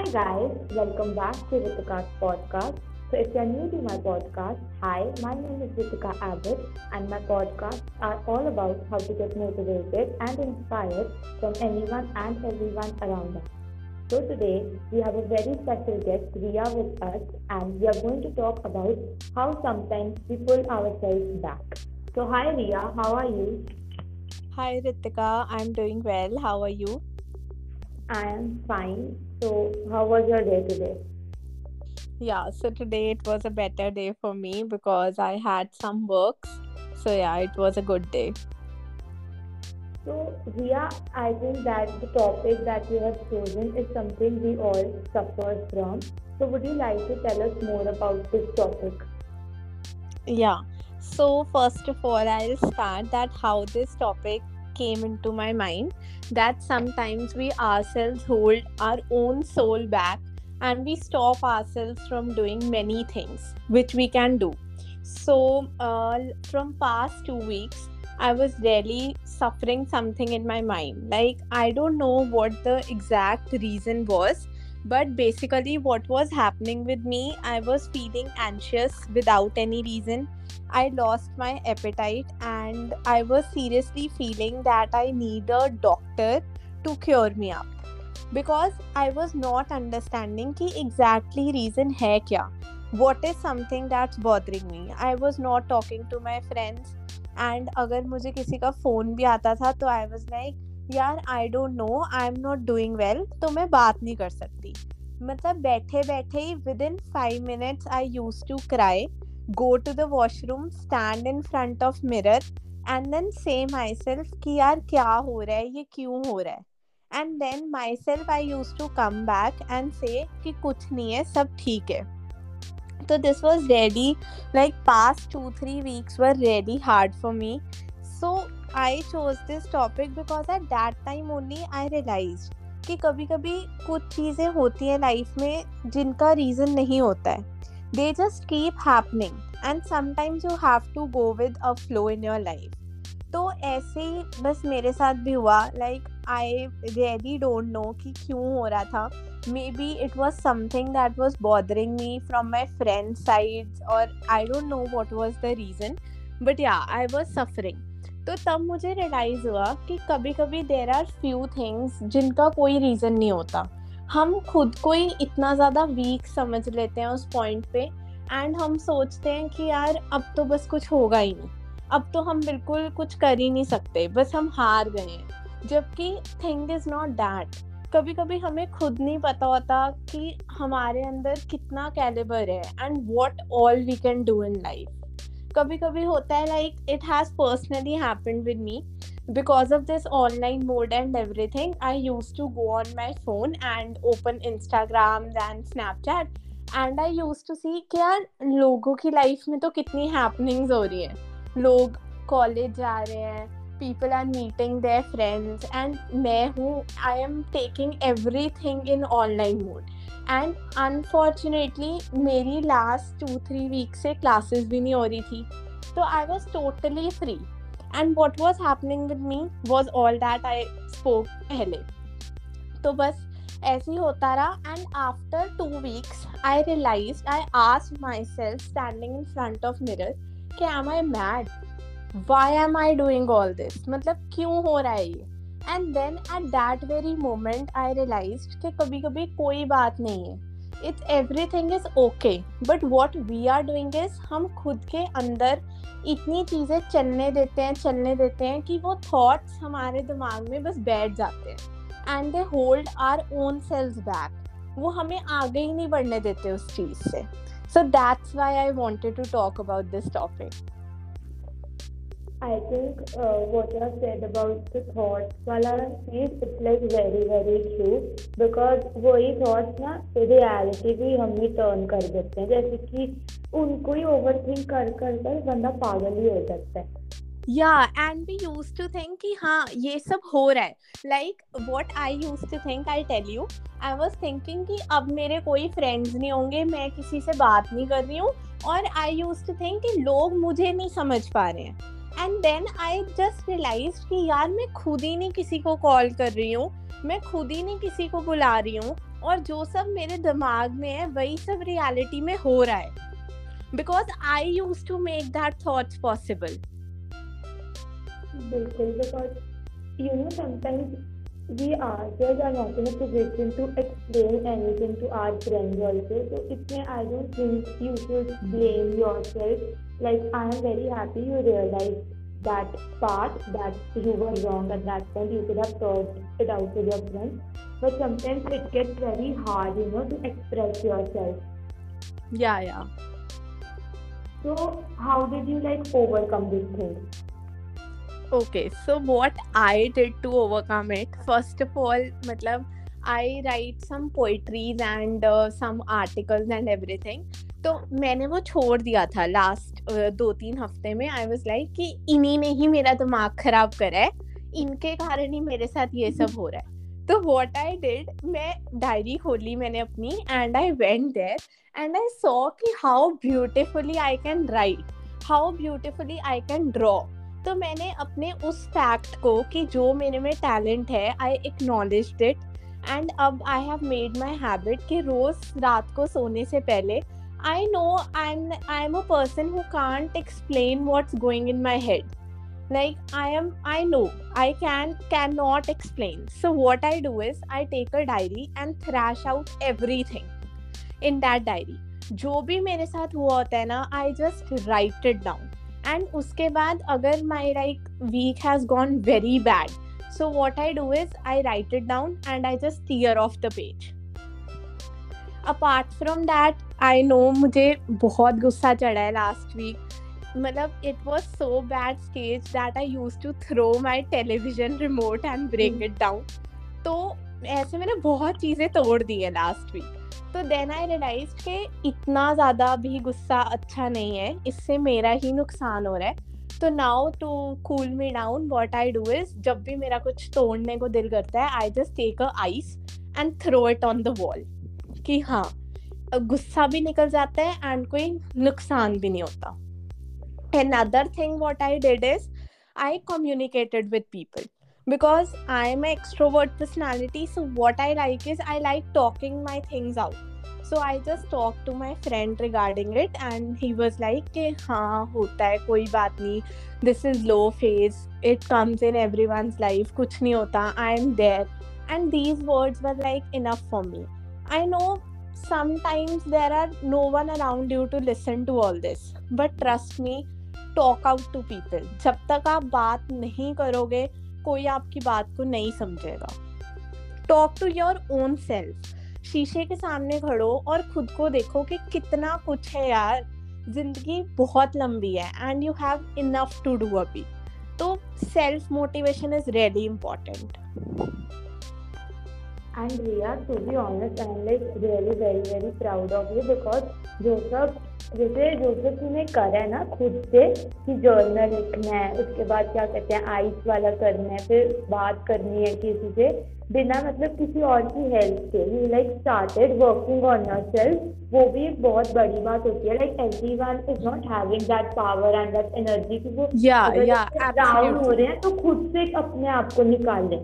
Hi guys, welcome back to Ritika's podcast. So if you're new to my podcast, hi, my name is Ritika Abbott and my podcasts are all about how to get motivated and inspired from anyone and everyone around us. So today we have a very special guest, Ria, with us and we are going to talk about how sometimes we pull ourselves back. So hi Ria, how are you? Hi Ritika, I'm doing well. How are you? I am fine. So how was your day today? Yeah, so today it was a better day for me because I had some works. So yeah, it was a good day. So, Ria, I think that the topic that you have chosen is something we all suffer from. So, would you like to tell us more about this topic? Yeah. So first of all, I'll start that how this topic came into my mind that sometimes we ourselves hold our own soul back and we stop ourselves from doing many things which we can do. So uh, from past two weeks i was really suffering something in my mind. Like i don't know what the exact reason was but basically what was happening with me i was feeling anxious without any reason i lost my appetite and i was seriously feeling that i need a doctor to cure me up because i was not understanding ki exactly reason hai kya what is something that's bothering me i was not talking to my friends and अगर मुझे किसी का phone भी आता था तो I was like यार I don't know I am not doing well तो मैं बात नहीं कर सकती मतलब बैठे बैठे ही within five minutes I use to cry to the washroom stand in front of mirror and then say myself कि यार क्या हो रहा है? ये क्यों हो रहा है? And then myself I use to come back and say कि कुछ नहीं है, सब ठीक है। तो this was really like past two three weeks were really hard for me so I chose this topic because at that time only I realise कि कभी कभी कुछ चीज़ें होती हैं लाइफ में जिनका रीज़न नहीं होता है। They just keep happening and sometimes you have to go with a flow in your life तो ऐसे ही बस मेरे साथ भी हुआ। Like I really don't know कि क्यों हो रहा था। Maybe it was something that was bothering me from my friend sides और I don't know what was the reason but या आई वॉज़ सफरिंग तो तब मुझे रियलाइज़ हुआ कि कभी कभी देर आर फ्यू थिंग्स जिनका कोई रीज़न नहीं होता। हम खुद को ही इतना ज़्यादा वीक समझ लेते हैं उस पॉइंट पे एंड हम सोचते हैं कि यार, अब तो बस कुछ होगा ही नहीं। अब तो हम बिल्कुल कुछ कर ही नहीं सकते, बस हम हार गए हैं। जबकि थिंग इज़ नॉट दैट कभी कभी हमें खुद नहीं पता होता कि हमारे अंदर कितना कैलिबर है and what all we can do in life कभी कभी होता है like it has personally happened with me because of this online mode and everything i used to go on my phone and open instagram and snapchat and i used to see कि यार लोगों की life में तो कितनी happenings हो रही हैं लोग कॉलेज जा रहे हैं people are meeting their friends and मैं हूँ I am taking everything in online mode and unfortunately मेरी लास्ट टू थ्री वीक से क्लासेस भी नहीं हो रही थी तो I was totally free and what was happening with me was all that I spoke पहले। तो बस ऐसे ही होता रहा। And after two weeks I realise I ask myself standing in front of mirror कि am I mad why am I doing all this मतलब क्यों हो रहा है ये? And then at that very moment I realise कि कभी कभी कोई बात नहीं है। It's everything is okay but what we are doing is हम खुद के अंदर इतनी चीज़ें चलने देते हैं, चलने देते हैं कि वो थॉट्स हमारे दिमाग में बस बैठ जाते हैं। And they hold our own selves back वो हमें आगे ही नहीं बढ़ने देते उस चीज़ से। So that's why I wanted to talk about this topic I think uh, what you have said about the thoughts wala चीज़ it's like very very true because वही thoughts ना reality भी हम ही turn कर देते हैं। जैसे कि उनको ही overthink कर कर कर बंदा पागल ही हो जाता है। या and we use to think कि हाँ ये सब हो रहा है। Like what I use to think I tell you I was thinking कि अब मेरे कोई फ्रेंड्स नहीं होंगे मैं किसी से बात नहीं कर रही हूँ। और आई यूज़ टू थिंक कि लोग मुझे नहीं समझ पा रहे हैं। And then I just realise कि यार, मैं खुद ही नहीं किसी को कॉल कर रही हूँ मैं खुद ही नहीं किसी को बुला रही हूँ और जो सब मेरे दिमाग में है, वही सब रियलिटी में हो रहा है because I use to make that thoughts possible बिल्कुल because you know sometimes we ourselves are not in a position to explain anything to our friends also. So it's I don't think you should blame yourself. Like I am very happy you realized that part that you were wrong at that point. You could have talked it out with your friends. But sometimes it gets very hard, you know, to express yourself. Yeah, yeah. So how did you like overcome this thing? okay so what i did to overcome it first of all matlab i write some poetries and uh, some articles and everything तो मैंने वो छोड़ दिया था last दो तीन हफ़्ते में। आई वॉज़ लाइक कि इन्हीं ने ही मेरा दिमाग खराब करा है। इनके कारण ही मेरे साथ ये सब हो रहा है। तो वॉट आई डिड मैं डायरी खोली मैंने अपनी and I went there and I saw कि how beautifully I can write how beautifully I can draw तो मैंने अपने उस फैक्ट को कि जो मेरे में टैलेंट है आई एक्नॉलेज इट एंड अब I have made my habit कि रोज रात को सोने से पहले I know and I am a person who can't explain what's going in my head like, i am, i know. I can, cannot explain. So what i do is i take a diary and thrash out everything in that diary. जो भी मेरे साथ हुआ होता है ना I just write it down and उसके बाद अगर my like week has gone very bad so what I do is I write it down and I just tear off the page apart from that I know मुझे बहुत गुस्सा चढ़ा है last week मतलब it was so bad stage that I use to throw my television remote and break it down तो ऐसे मैंने बहुत चीज़ें तोड़ दी है लास्ट वीक तो देन आई रियलाइज़ के इतना ज़्यादा भी गुस्सा अच्छा नहीं है. इससे मेरा ही नुकसान हो रहा है. तो now to cool me down what I do is जब भी मेरा कुछ तोड़ने को दिल करता है I just take a ice and throw it on the wall कि हाँ गुस्सा भी निकल जाता है एंड कोई नुकसान भी नहीं होता। Another thing what I did is I communicated with people because I am extrovert personality so what I like is I like talking my things out so I just talk to my friend regarding it and he was like कि हाँ होता है, कोई बात नहीं। This is low phase it comes in everyone life कुछ नहीं होता. I am there and these words were like enough for me I know sometimes there are no one around you to listen to all this, but trust me, talk out to people जब तक आप बात नहीं करोगे कोई आपकी बात को नहीं समझेगा। Talk to your own self शीशे के सामने खड़ो और खुद को देखो कि कितना कुछ है यार। ज़िंदगी बहुत लंबी है and you have enough to do अभी। तो self motivation is really important And Ria, to be honest, I'm like really very very proud of you because जो सब जैसे जो सब तूने करा है ना खुद से कि जर्नल लिखना है उसके बाद क्या कहते हैं आइस वाला करना है फिर बात करनी है किसी से बिना मतलब किसी और की हेल्प के। You like started working on yourself वो भी एक बहुत बड़ी बात होती है like everyone is not having that power and that energy कि वो डाउन हो रहे हैं तो खुद से अपने आप को निकाल लें।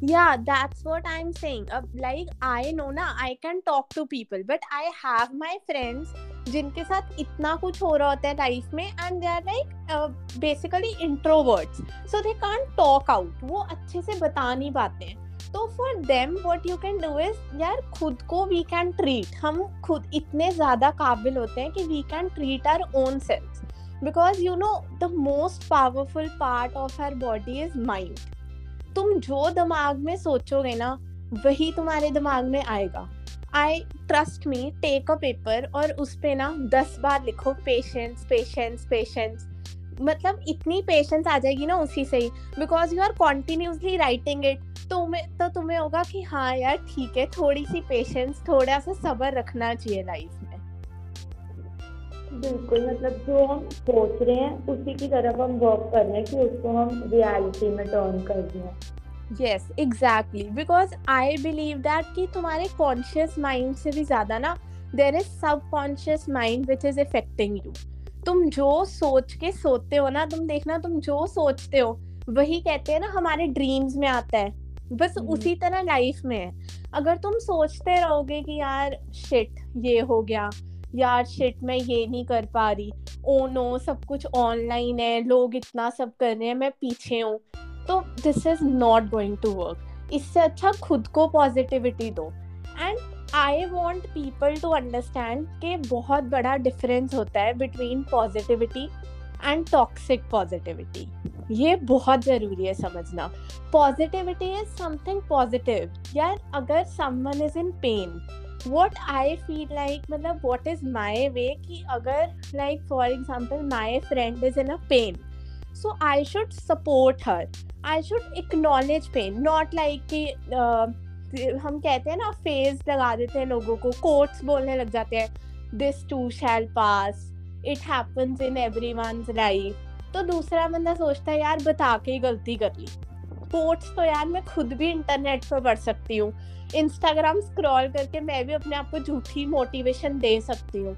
Yeah that's what i'm saying. Uh, like i know na i can talk to people but i have my friends जिनके साथ इतना कुछ हो रहा होता है लाइफ में and they are like basically introverts so they can't talk out वो अच्छे से बता नहीं पाते हैं। तो for them what you can do is यार खुद को वी कैन ट्रीट हम खुद इतने ज़्यादा काबिल होते हैं कि we can treat our own self because you know the most powerful part of our body is mind तुम जो दिमाग में सोचोगे ना, वही तुम्हारे दिमाग में आएगा। I trust me take a paper और उस पर ना दस बार लिखो पेशेंस पेशेंस पेशेंस मतलब इतनी पेशेंस आ जाएगी ना उसी से ही। Because you are continuously writing it तो तो तुम्हें होगा कि हाँ यार, ठीक है, थोड़ी सी पेशेंस थोड़ा सा सब्र रखना चाहिए लाइफ में। बिल्कुल मतलब जो हम सोच रहे हैं उसी की तरफ़ हम वर्क कर रहे हैं कि उसको हम रियलिटी में टर्न कर दें। Yes exactly because I believe that कि तुम्हारे कॉन्शियस माइंड से भी ज़्यादा ना there is subconscious mind which is affecting you तुम जो सोच के सोते हो ना तुम देखना तुम जो सोचते हो वही कहते हैं ना हमारे ड्रीम्स में आता है। बस हम्म। उसी तरह लाइफ में है। अगर तुम सोचते रहोगे कि यार शिट ये हो गया यार शिट मैं ये नहीं कर पा रही। ओ नो सब कुछ ऑनलाइन है, लोग इतना सब कर रहे हैं, मैं पीछे हूँ। तो this is not going to work इससे अच्छा खुद को पॉजिटिविटी दो। And I want people to understand कि बहुत बड़ा डिफरेंस होता है between positivity and toxic positivity ये बहुत ज़रूरी है समझना। पॉजिटिविटी इज़ समथिंग पॉजिटिव यार, अगर someone is in pain what I feel like मतलब वॉट इज़ माई वे कि अगर like for example my friend is in a pain so I should support her I should acknowledge pain not like कि हम कहते हैं ना phase लगा देते हैं लोगों को कोट्स बोलने लग जाते हैं this too shall pass it happens in every one life तो दूसरा बंदा सोचता है, यार बता के ही गलती कर ली। कोट्स तो यार मैं खुद भी इंटरनेट पर पढ़ सकती हूँ। इंस्टाग्राम स्क्रॉल करके मैं भी अपने आप को झूठी मोटिवेशन दे सकती हूँ।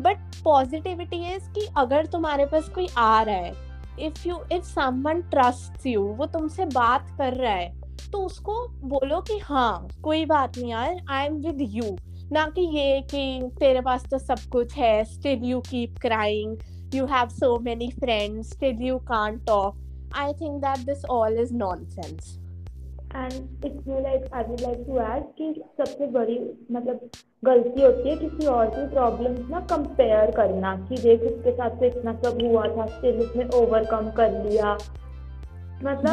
बट पॉजिटिविटी इज़ कि अगर तुम्हारे पास कोई आ रहा है if you if someone trust you वो तुमसे बात कर रहा है तो उसको बोलो कि हाँ कोई बात नहीं यार आई एम विद यू ना कि ये कि तेरे पास तो सब कुछ है still you keep crying you have so many friends, still you can't talk i think that this all is nonsense. And इसमें like I would like to add कि सबसे बड़ी मतलब गलती होती है किसी और की प्रॉब्लम्स ना कंपेयर करना कि देख उसके साथ तो इतना सब हुआ था स्टिल उसने ओवरकम कर लिया। मतलब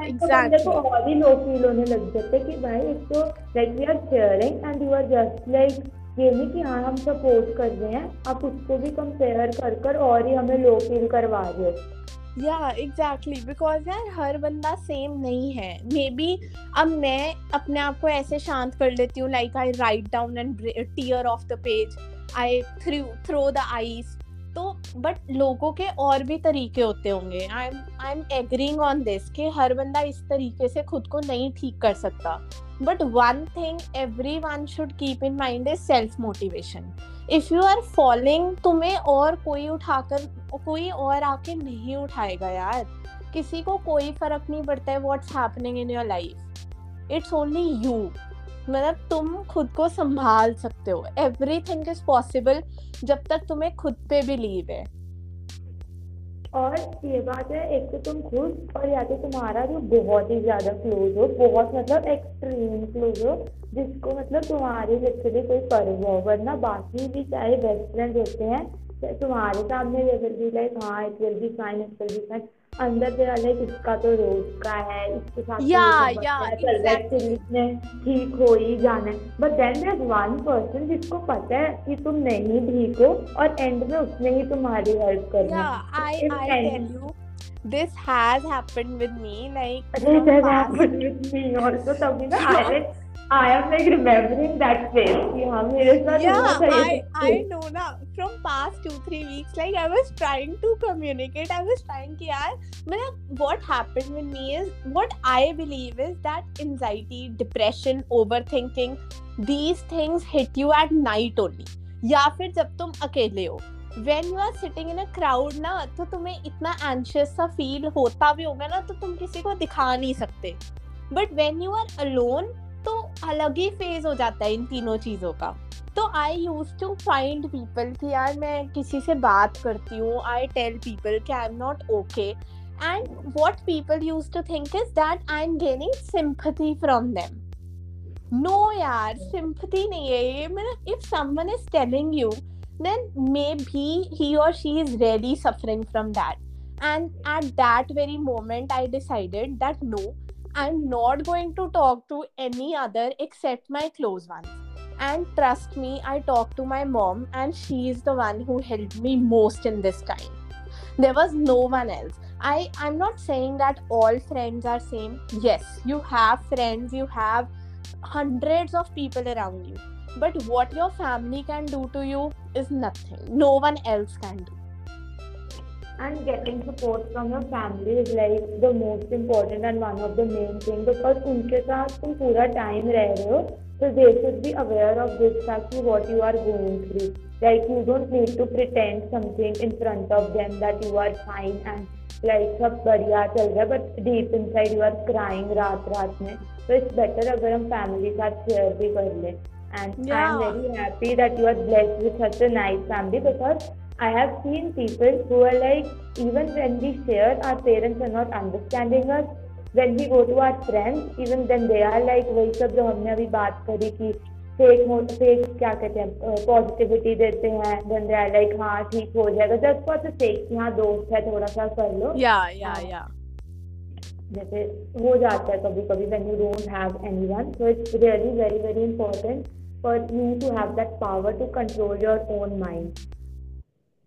पे बंदे को exactly. और ही लो फील होने लग जाते कि भाई एक तो like we are sharing and you are just like ये नहीं कि हाँ हम सपोर्ट कर रहे हैं आप उसको भी कंपेयर कर कर और ही हमें लो फील करवा रहे हो या एग्जैक्टली बिकॉज़ यार हर बंदा सेम नहीं है। मे बी अब मैं अपने आप को ऐसे शांत कर लेती हूँ like I write down and tear off the page I through throw the eyes तो बट लोगों के और भी तरीके होते होंगे। I am I am agreeing on this कि हर बंदा इस तरीके से खुद को नहीं ठीक कर सकता। But one thing every one should keep in mind is self motivation if you are following तुम्हें और कोई उठाकर, कोई और आके नहीं उठाएगा यार। किसी को कोई फ़र्क नहीं पड़ता है what's happening in your life it's only you मतलब तुम खुद को संभाल सकते हो। एवरी थिंग इज़ पॉसिबल जब तक तुम्हें खुद पे बिलीव है। और ये बात है, एक तो तुम खुद और या तो तुम्हारा जो बहुत ही ज़्यादा क्लोज हो, बहुत मतलब एक्सट्रीम क्लोज हो, जिसको मतलब तुम्हारी लिटरली कोई पर्व हो। वरना बाकी भी चाहे बेस्ट फ्रेंड होते हैं तुम्हारे सामने अगर भी लाइक हाँ it will be fine it will be fine अंदर से लाइक इसका तो रोज का है इसके साथ तो ये still इसने ठीक हो ही जाना है। But then there one person जिसको पता है कि तुम नहीं ठीक हो और एंड में उसने ही तुम्हारी हेल्प करनी i any- tell you this has happened with me like from has happened with me also तभी ना I like I am like remembering that हाँ मेरे साथ yeah i i know na from past two three weeks like i was trying to communicate i was trying कि यार मतलब what happened with me is what i believe is that anxiety depression overthinking these things hit you at night only या फिर जब तुम अकेले हो when you are sitting in a crowd ना तो तुम्हें इतना anxious सा फील होता भी होगा ना तो तुम किसी को दिखा नहीं सकते but when you are alone तो अलग ही फ़ेज़ हो जाता है इन तीनों चीज़ों का। तो I use to find people कि यार मैं किसी से बात करती हूँ आई टेल पीपल कि I am not okay and what people use to think is that I am gaining sympathy from them no यार सिंपथी नहीं है ये। मतलब if someone is telling you then maybe he or she is really suffering from that. And at that very moment, i decided that no i'm not going to talk to any other except my close ones. And trust me i talked to my mom and she is the one who helped me most in this time. There was no one else. I i'm not saying that all friends are same. Yes you have friends you have hundreds of people around you. But what your family can do to you is nothing. No one else can do and getting support from your family is like the most important and one of the main thing because उनके साथ तुम पूरा time रह रहे हो So they should be aware of this fact what you are going through. Like you don't need to pretend something in front of them that you are fine and like सब बढ़िया चल रहा है but deep inside you are crying रात रात में so it's better अगर हम family के साथ share भी कर ले and yeah. I'm very happy that you are blessed with such a nice family because I have seen people who are like even when we share our parents are not understanding us. When we go to our friends even then they are like वही सब जो हमने अभी बात करी कि fake fake क्या कहते हैं पॉजिटिविटी देते हैं देन दे आर लाइक हाँ ठीक हो जाएगा। जस्ट फॉर द सेक कि हाँ दोस्त है थोड़ा सा कर लो। या या या जैसे हो जाता है कभी कभी when you don't have anyone so it's really very very important for you to have that power to control your own mind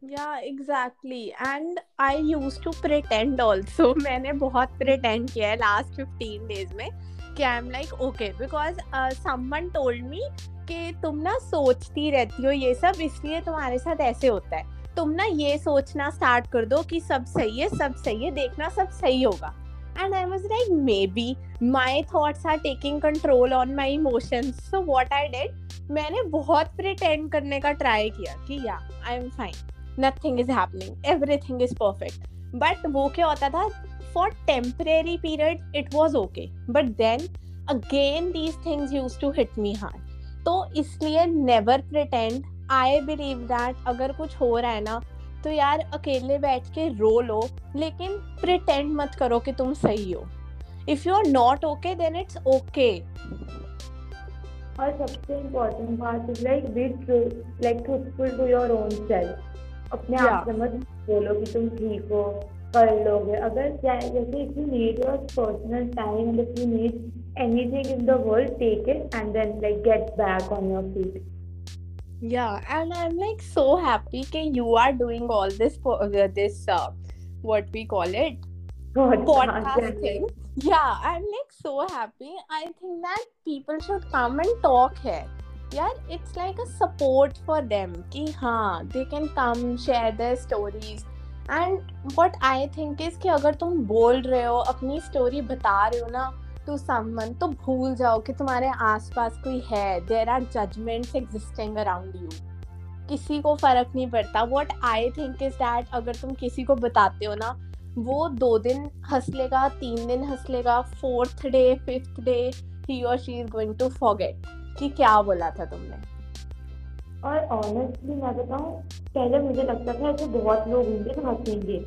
yeah exactly and i used to pretend also मैंने बहुत pretend किया है last 15 days में कि I am like okay because someone told me कि तुम ना सोचती रहती हो ये सब इसलिए तुम्हारे साथ ऐसे होता है तुम ना ये सोचना स्टार्ट कर दो कि सब सही है सब सही है देखना सब सही होगा and I was like, maybe my thoughts are taking control on my emotions. So what I did, मैंने बहुत pretend करने का try किया कि या I am fine nothing is happening everything is perfect but वो क्या होता था? For temporary period, it was okay. But then, again, these things used to hit me hard. तो इसलिए never pretend, I believe that अगर कुछ हो रहा है ना तो यार अकेले बैठ के रो लो, लेकिन प्रिटेंड मत करो कि तुम सही हो। If you are not okay then it's okay और सबसे इम्पोर्टेंट बात is like be true like truthful to your own self अपने आप से मत बोलो कि तुम ठीक हो कर लोगे अगर जैसे if you need your personal time if you need anything in the world take it and then like get back on your feet yeah and i'm like so happy that you are doing all this uh, this uh, what we call it podcast thing yeah i'm like so happy i think that people should come and talk here yeah it's like a support for them कि हाँ they can come share their stories and what I think is कि अगर तुम बोल रहे हो, अपनी story बता रहे हो ना टू समवन तो भूल जाओ कि तुम्हारे आसपास कोई है. There are judgments existing around you किसी को फ़र्क नहीं पड़ता. What I think is that अगर तुम किसी को बताते हो ना, वो दो दिन हंस लेगा तीन दिन हंस लेगा फोर्थ डे फिफ्थ डे ही और she is going to forget कि क्या बोला था तुमने? और ऑनेस्टली मैं बताऊँ, पहले मुझे लगता था ऐसे बहुत लोग होंगे तो हंसेंगे।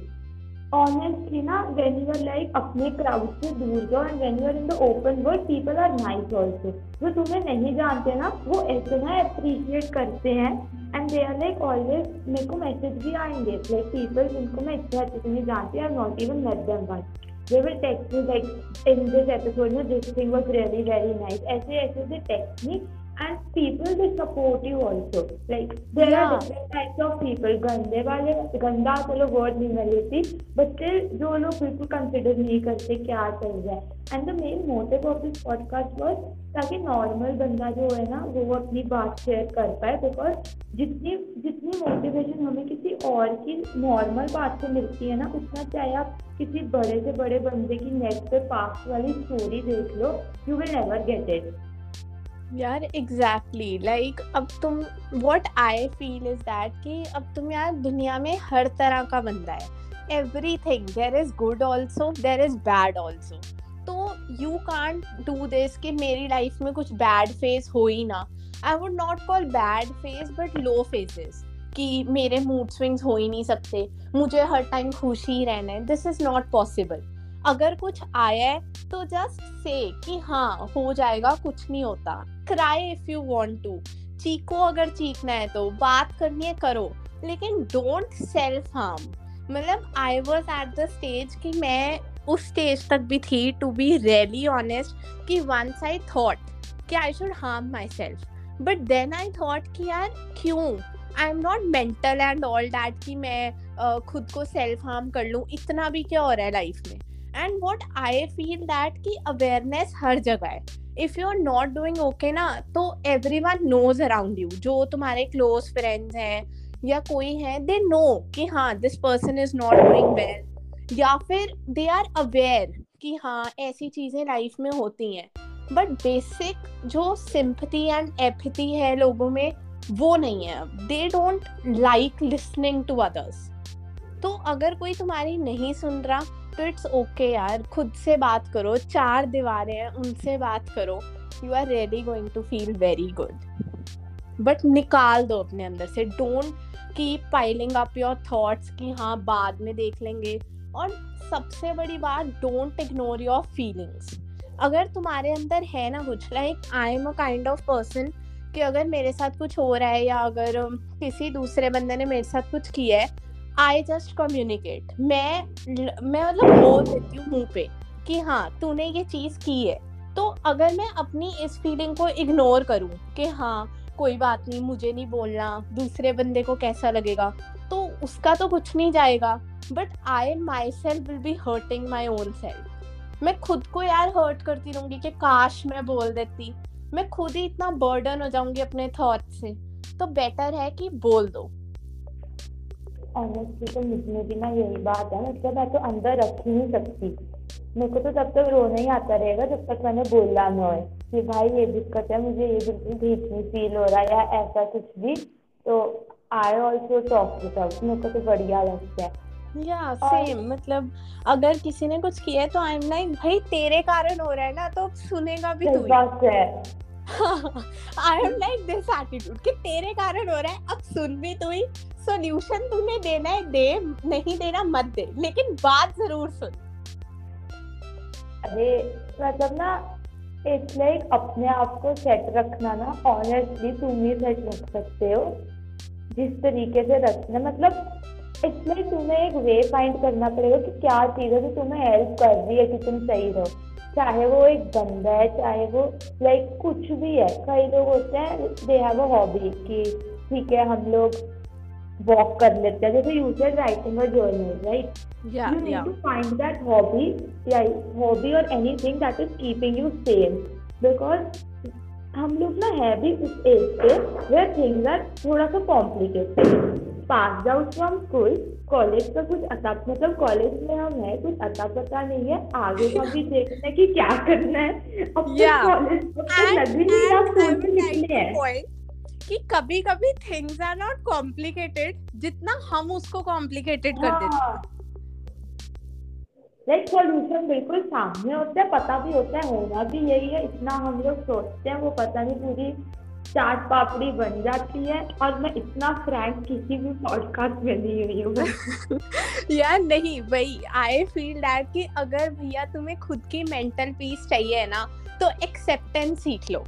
ऑनेस्टली ना वेन यू आर लाइक अपने क्राउड से दूर जाओ and when you are in the open world people are nice also जो तुम्हें नहीं जानते ना, वो ऐसे ना अप्रिशिएट करते हैं and they are like always मेरे को मैसेज भी आएँगे। लाइक पीपल जिनको मैं इतने अच्छे से नहीं जानती I not even met them one they will text me like in this episode no this thing was really very nice ऐसे ऐसे से text me And people will support you also. Like there yeah. are different types of people. गंदे वाले गंदा चलो word नहीं मैं लेती but still जो लोग बिल्कुल कंसिडर नहीं करते क्या चल रहा है and the main motive of this podcast was ताकि नॉर्मल बंदा जो है ना वो अपनी बात शेयर कर पाए. बिकॉज़ जितनी जितनी मोटिवेशन हमें किसी और की नॉर्मल बात से मिलती है ना उतना चाहे आप किसी बड़े से बड़े बंदे की नेट पे पास वाली स्टोरी देख लो you will never get it यार एग्जैक्टली लाइक अब तुम what I feel is that कि अब तुम यार दुनिया में हर तरह का बंदा है। Every thing there is good also there is bad also तो यू कांट डू दिस कि मेरी लाइफ में कुछ बैड फ़ेज़ हो ही ना। I would not call bad phase but low phases कि मेरे मूड स्विंग्स हो ही नहीं सकते। मुझे हर टाइम खुश ही रहना है। दिस इज़ नॉट पॉसिबल अगर कुछ आया है तो जस्ट से कि हाँ हो जाएगा कुछ नहीं होता। Cry if you want to चीखो अगर चीखना है तो बात करनी है करो। लेकिन डोंट सेल्फ हार्म मतलब I was at the stage कि मैं उस स्टेज तक भी थी टू बी रियली ऑनेस्ट कि वंस आई थॉट कि I should harm myself but then I thought कि यार क्यों? I am not mental and all that कि मैं uh, खुद को सेल्फ हार्म कर लूँ। इतना भी क्या हो रहा है लाइफ में? And what I feel that कि अवेयरनेस हर जगह है। If you are not doing okay ना तो every one knows around you जो तुम्हारे क्लोज फ्रेंड्स हैं या कोई है दे नो कि हाँ this person is not doing well या फिर दे आर अवेयर कि हाँ ऐसी चीज़ें लाइफ में होती हैं। बट बेसिक जो सिंपथी एंड एपथी है लोगों में, वो नहीं है। They don't like listening to others तो अगर कोई तुम्हारी नहीं सुन रहा तो इट्स ओके यार, खुद से बात करो, चार दीवारें हैं, उनसे बात करो। You are really going to feel very good but निकाल दो अपने अंदर से। Don't keep piling up your thoughts कि हाँ बाद में देख लेंगे। और सबसे बड़ी बात डोंट इग्नोर योर फीलिंग्स अगर तुम्हारे अंदर है ना कुछ like I am a kind of person कि अगर मेरे साथ कुछ हो रहा है या अगर किसी दूसरे बंदे ने मेरे साथ कुछ किया है आई जस्ट कम्युनिकेट मैं मैं मतलब बोल देती हूँ मुँह पे कि हाँ तूने ये चीज़ की है। तो अगर मैं अपनी इस फीलिंग को इग्नोर करूँ कि हाँ कोई बात नहीं, मुझे नहीं बोलना, दूसरे बंदे को कैसा लगेगा तो उसका तो कुछ नहीं जाएगा। But I myself will be hurting my own self मैं खुद को यार हर्ट करती रहूँगी कि काश मैं बोल देती। मैं खुद ही इतना बर्डन हो जाऊँगी अपने थॉट से। तो बेटर है कि बोल दो। ऑनेस्टली तो मुझमें भी ना यही बात है। मतलब मैं तो अंदर रख ही नहीं सकती। मेरे को तो तब तक रोना ही आता रहेगा जब तक मैंने बोला ना हो कि भाई ये दिक्कत है मुझे ये बिल्कुल ठीक नहीं फील हो रहा है या ऐसा कुछ भी। तो I also talk with out मेरे को तो बढ़िया लगता है। या सेम मतलब अगर किसी ने कुछ किया है तो आई एम लाइक भाई तेरे कारण हो रहा है ना तो सुनेगा भी तू बात है। I am like this attitude कि तेरे कारण हो रहा है, अब सुन भी तू ही। सॉल्यूशन तूने देना है, दे, नहीं देना मत दे, लेकिन बात ज़रूर सुन। अरे मतलब ना इट्स लाइक अपने आप को सेट रखना ना ऑनेस्टली तुम ही सेट रख सकते हो। जिस तरीके से रखना मतलब लाइक तुम्हें एक वे फाइंड करना पड़ेगा कि क्या चीज़ है जो तुम्हें हेल्प कर रही है, कि तुम सही रहो। चाहे वो एक बंदा है चाहे वो लाइक कुछ भी है। कई लोग होते हैं दे हैव अ हॉबी कि ठीक है हम लोग वॉक कर लेते हैं। जैसे you said writing a journal right yeah you need yeah. to find that hobby yeah hobby or anything that is keeping you sane हम लोग ना है भी उस एज पे वेयर थिंग्स आर थोड़ा सा complicated pass out from school college का कुछ अता मतलब कॉलेज में हम है कुछ अता पता नहीं है आगे का भी देखना है कि क्या करना है। अब तो. कॉलेज तो निकले हैं। कि कभी कभी थिंग्स आर नॉट कॉम्प्लिकेटेड जितना हम उसको कॉम्प्लिकेटेड कर देते हैं। लाइक सॉल्यूशन बिल्कुल सामने होता है पता भी होता है होना भी यही है इतना हम लोग सोचते हैं वो पता नहीं पूरी चाट पापड़ी बन जाती है और मैं इतना फ्रैंक किसी भी पॉडकास्ट में नहीं हुई हूँ। यार नहीं भाई आई फील दैट कि अगर भैया तुम्हें खुद की मेंटल पीस चाहिए है ना तो एक्सेप्टेंस सीख लो।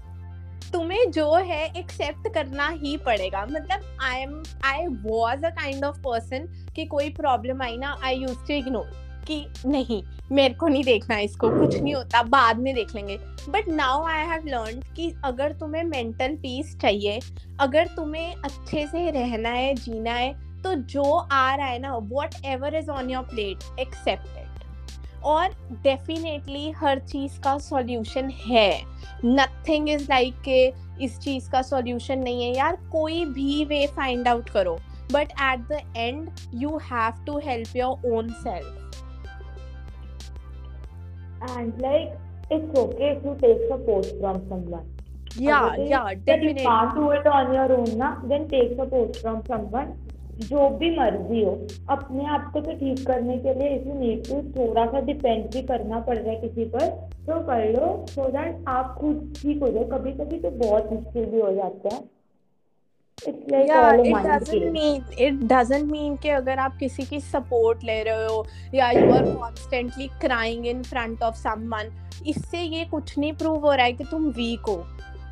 तुम्हें जो है एक्सेप्ट करना ही पड़ेगा। मतलब I am I was a kind of person कि कोई प्रॉब्लम आई ना आई यूज़ टू इग्नोर कि नहीं, मेरे को नहीं देखना इसको, कुछ नहीं होता, बाद में देख लेंगे। But now I have learn कि अगर तुम्हें मेंटल पीस चाहिए, अगर तुम्हें अच्छे से रहना है, जीना है तो जो आ रहा है ना whatever is on your plate accept और डेफिनेटली हर चीज़ का सॉल्यूशन है। नथिंग इज़ लाइक के इस चीज़ का सॉल्यूशन नहीं है। यार, कोई भी वे फाइंड आउट करो। But at the end you have to help your own self and like it's okay if you take support from someone yeah Otherwise, yeah If you can't do it on your own ना then take support from someone जो भी मर्ज़ी हो अपने आप को तो ठीक करने के लिए इफ़ यू नीड टू थोड़ा सा डिपेंड भी करना पड़ रहा है किसी पर तो कर लो सो दैट आप खुद ठीक हो जाओ कभी कभी तो बहुत मुश्किल भी हो जाता है कि अगर आप किसी की सपोर्ट ले रहे हो या you are constantly crying in front of someone इससे ये कुछ नहीं प्रूव हो रहा है कि तुम वीक हो।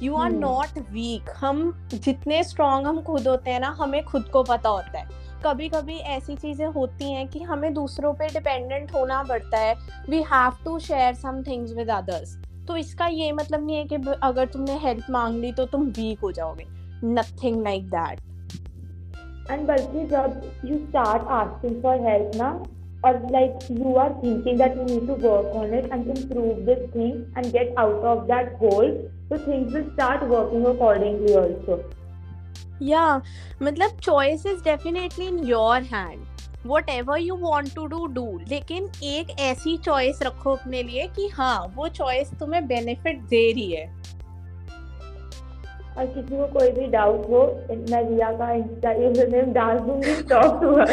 You are. नॉट वीक हम जितने स्ट्रांग हम खुद होते हैं ना हमें खुद को पता होता है। कभी कभी ऐसी चीज़ें होती हैं कि हमें दूसरों पे डिपेंडेंट होना पड़ता है। We have to share some things with others तो इसका ये मतलब नहीं है कि अगर तुमने हेल्प मांग ली तो तुम वीक हो जाओगे। नथिंग लाइक दैट And बल्कि जब you start asking for help ना or like you are thinking that you need to work on it and improve this thing and get out of that hole, so things will start working accordingly also. या मतलब choice is definitely in your hand whatever you want to do do लेकिन एक ऐसी choice रखो अपने लिए कि हाँ वो चॉइस तुम्हें बेनिफिट दे रही है और किसी को कोई भी डाउट हो मैं रिया का इंस्टा यूजरनेम डाल दूँगी टॉक टू हर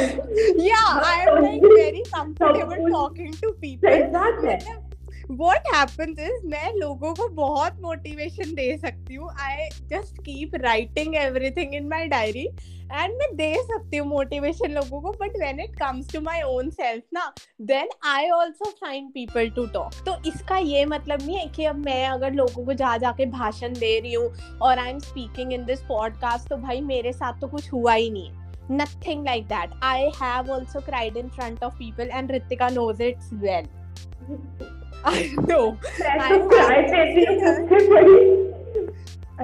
या I am like very comfortable talking to people exactly what happens is मैं लोगों को बहुत मोटिवेशन दे सकती हूँ। I just keep writing everything in my diary and मैं दे सकती हूँ मोटिवेशन लोगों को but when it comes to my own self ना then I also find people to talk तो इसका ये मतलब नहीं है कि अब मैं अगर लोगों को जा जाके भाषण दे रही हूँ और I am speaking in this podcast तो भाई मेरे साथ तो कुछ हुआ ही नहीं। है nothing like that. I have also cried in front of people and ritika knows it well. I know.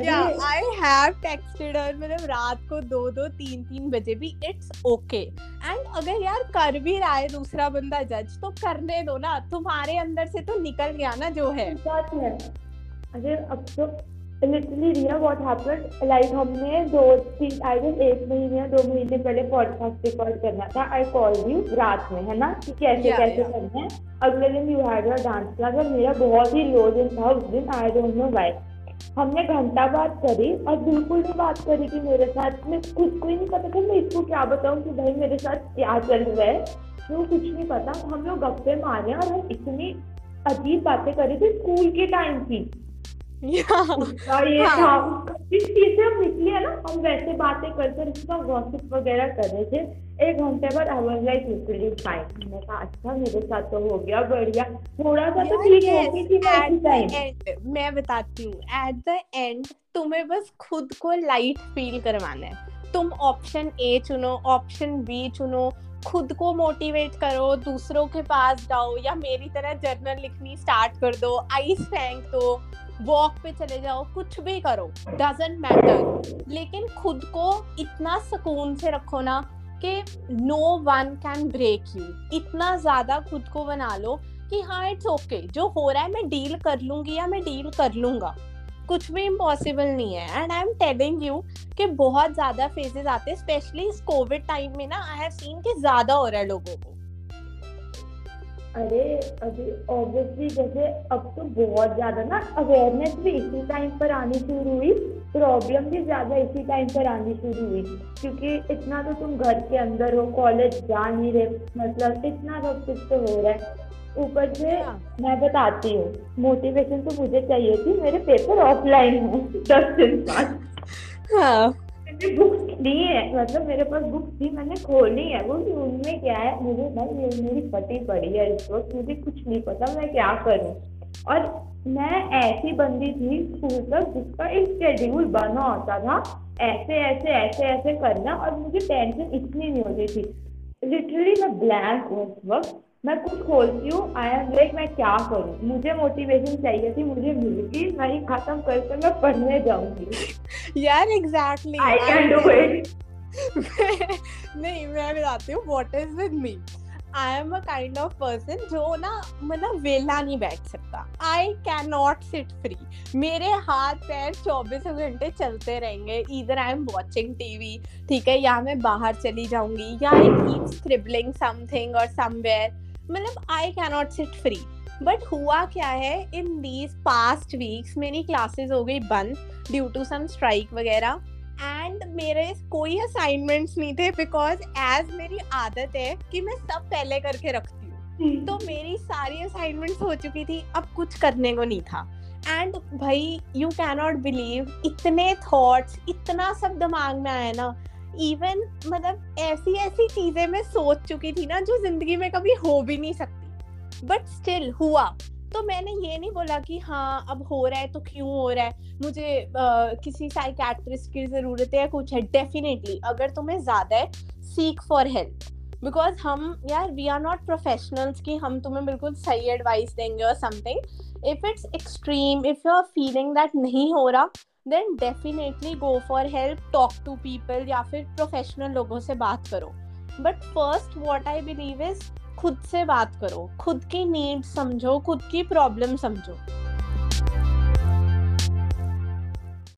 yeah, I have texted her. मतलब रात को दो दो तीन तीन बजे भी इट्स ओके एंड अगर यार कर भी रहा है दूसरा बंदा जज तो करने दो ना। तुम्हारे अंदर से तो निकल गया ना जो है। अगर अब तो literally Riya what happened like हमने दो तीन आई गेस एक महीने या दो महीने पहले पॉडकास्ट रिकॉर्ड करना था। आई कॉल यू रात में है ना? कि कैसे yeah, कैसे yeah. करना है? अगले दिन you had your dance class और मेरा बहुत ही लो दिन था उस दिन। आई डोंट नो व्हाई हमने घंटा बात करी और बिल्कुल नहीं बात करी कि मेरे साथ में खुद को ही नहीं पता था मैं इसको क्या बताऊँ कि भाई मेरे साथ क्या चल रहा है। तो कुछ नहीं पता। हम लोग गप्पे मारे और हम इतनी अजीब बातें करी थी स्कूल के टाइम की। ये हाँ। इस चीज़ से हम निकले ना हम वैसे बातें करते उसका गॉसिप वगैरह कर रहे थे। एक घंटे बाद I was like literally fine मैंने कहा अच्छा मेरे साथ तो हो गया बढ़िया। थोड़ा सा तो ठीक हो गई थी एट मैं बताती हूँ एट द एंड तुम्हें बस खुद को लाइट फील करवाना है। तुम ऑप्शन ए चुनो ऑप्शन बी चुनो खुद को मोटिवेट करो दूसरों के पास जाओ या मेरी तरह जर्नल लिखनी स्टार्ट कर दो आइस फेंक दो। वॉक पे चले जाओ कुछ भी करो डजेंट मैटर लेकिन खुद को इतना सुकून से रखो ना कि no one can break you इतना ज़्यादा खुद को बना लो कि हाँ इट्स ओके okay, जो हो रहा है मैं डील कर लूँगी या मैं डील कर लूँगा। कुछ भी इम्पॉसिबल नहीं है. And I am telling you कि बहुत ज़्यादा फेजेस आते हैं स्पेशली इस कोविड टाइम में ना आई हैव सीन कि ज़्यादा हो रहा है लोगों को। अरे अभी ऑब्वियसली जैसे अब तो बहुत ज़्यादा ना अवेयरनेस भी इसी टाइम पर आनी शुरू हुई प्रॉब्लम भी ज़्यादा इसी टाइम पर आनी शुरू हुई क्योंकि इतना तो तुम घर के अंदर हो कॉलेज जा नहीं रहे मतलब इतना सब कुछ तो हो रहा है। ऊपर से हाँ। मैं बताती हूँ मोटिवेशन तो मुझे चाहिए थी मेरे पेपर ऑफलाइन है दस दिन बाद। हाँ। बुक्स है। मतलब मेरे पास बुक्स थी, मैंने खोली है। वो उनमें क्या है? मुझे मेरी पड़ी है इस वक्त। मुझे कुछ नहीं पता, मैं क्या करूँ? और मैं ऐसी बंदी थी स्कूल तक जिसका एक शेड्यूल बना होता था। ऐसे ऐसे ऐसे ऐसे करना। और मुझे टेंशन इतनी नहीं होती थी। लिटरली मैं ब्लैंक हूँ उस वक्त। मैं कुछ खोलती हूँ आई एम लाइक मैं क्या करूँ? मुझे मोटिवेशन चाहिए थी मुझे मिल गई वही खत्म करके मैं पढ़ने जाऊँगी। यार exactly I can do it नहीं मैं बताती हूँ what is with me I am a kind of person जो ना मतलब वेला नहीं बैठ सकता। I can not sit free मेरे हाथ पैर चौबीस घंटे चलते रहेंगे। इधर आई एम वॉचिंग टीवी ठीक है या मैं बाहर चली जाऊँगी या आई कीप स्क्रिबलिंग समथिंग और समवेयर मतलब I cannot sit free but हुआ क्या है? इन दीज पास्ट वीक्स मेरी क्लासेस हो गई बंद ड्यू टू सम स्ट्राइक वगैरह. एंड मेरे कोई असाइनमेंट्स नहीं थे बिकॉज़ एज मेरी आदत है कि मैं सब पहले करके रखती हूँ. तो मेरी सारी असाइनमेंट्स हो चुकी थी अब कुछ करने को नहीं था. एंड भाई यू कैनॉट बिलीव इतने थॉट्स इतना सब दिमाग में आया ना. इवन मतलब ऐसी ऐसी चीज़ें मैं सोच चुकी थी ना जो ज़िंदगी में कभी हो भी नहीं सकती। बट स्टिल हुआ। तो मैंने ये नहीं बोला कि हाँ अब हो रहा है तो क्यों हो रहा है? मुझे आ, किसी साइकैट्रिस्ट की ज़रूरत है या कुछ है डेफिनेटली अगर तुम्हें ज़्यादा है सीक फॉर हेल्प बिकॉज़ हम यार वी आर नॉट प्रोफेशनल्स कि हम तुम्हें बिल्कुल सही एडवाइस देंगे और something if it's extreme if you are feeling that नहीं हो रहा then definitely go for help talk to people या फिर प्रोफेशनल लोगों से बात करो। But first what I believe is खुद से बात करो। खुद की नीड समझो, खुद की प्रॉब्लम समझो।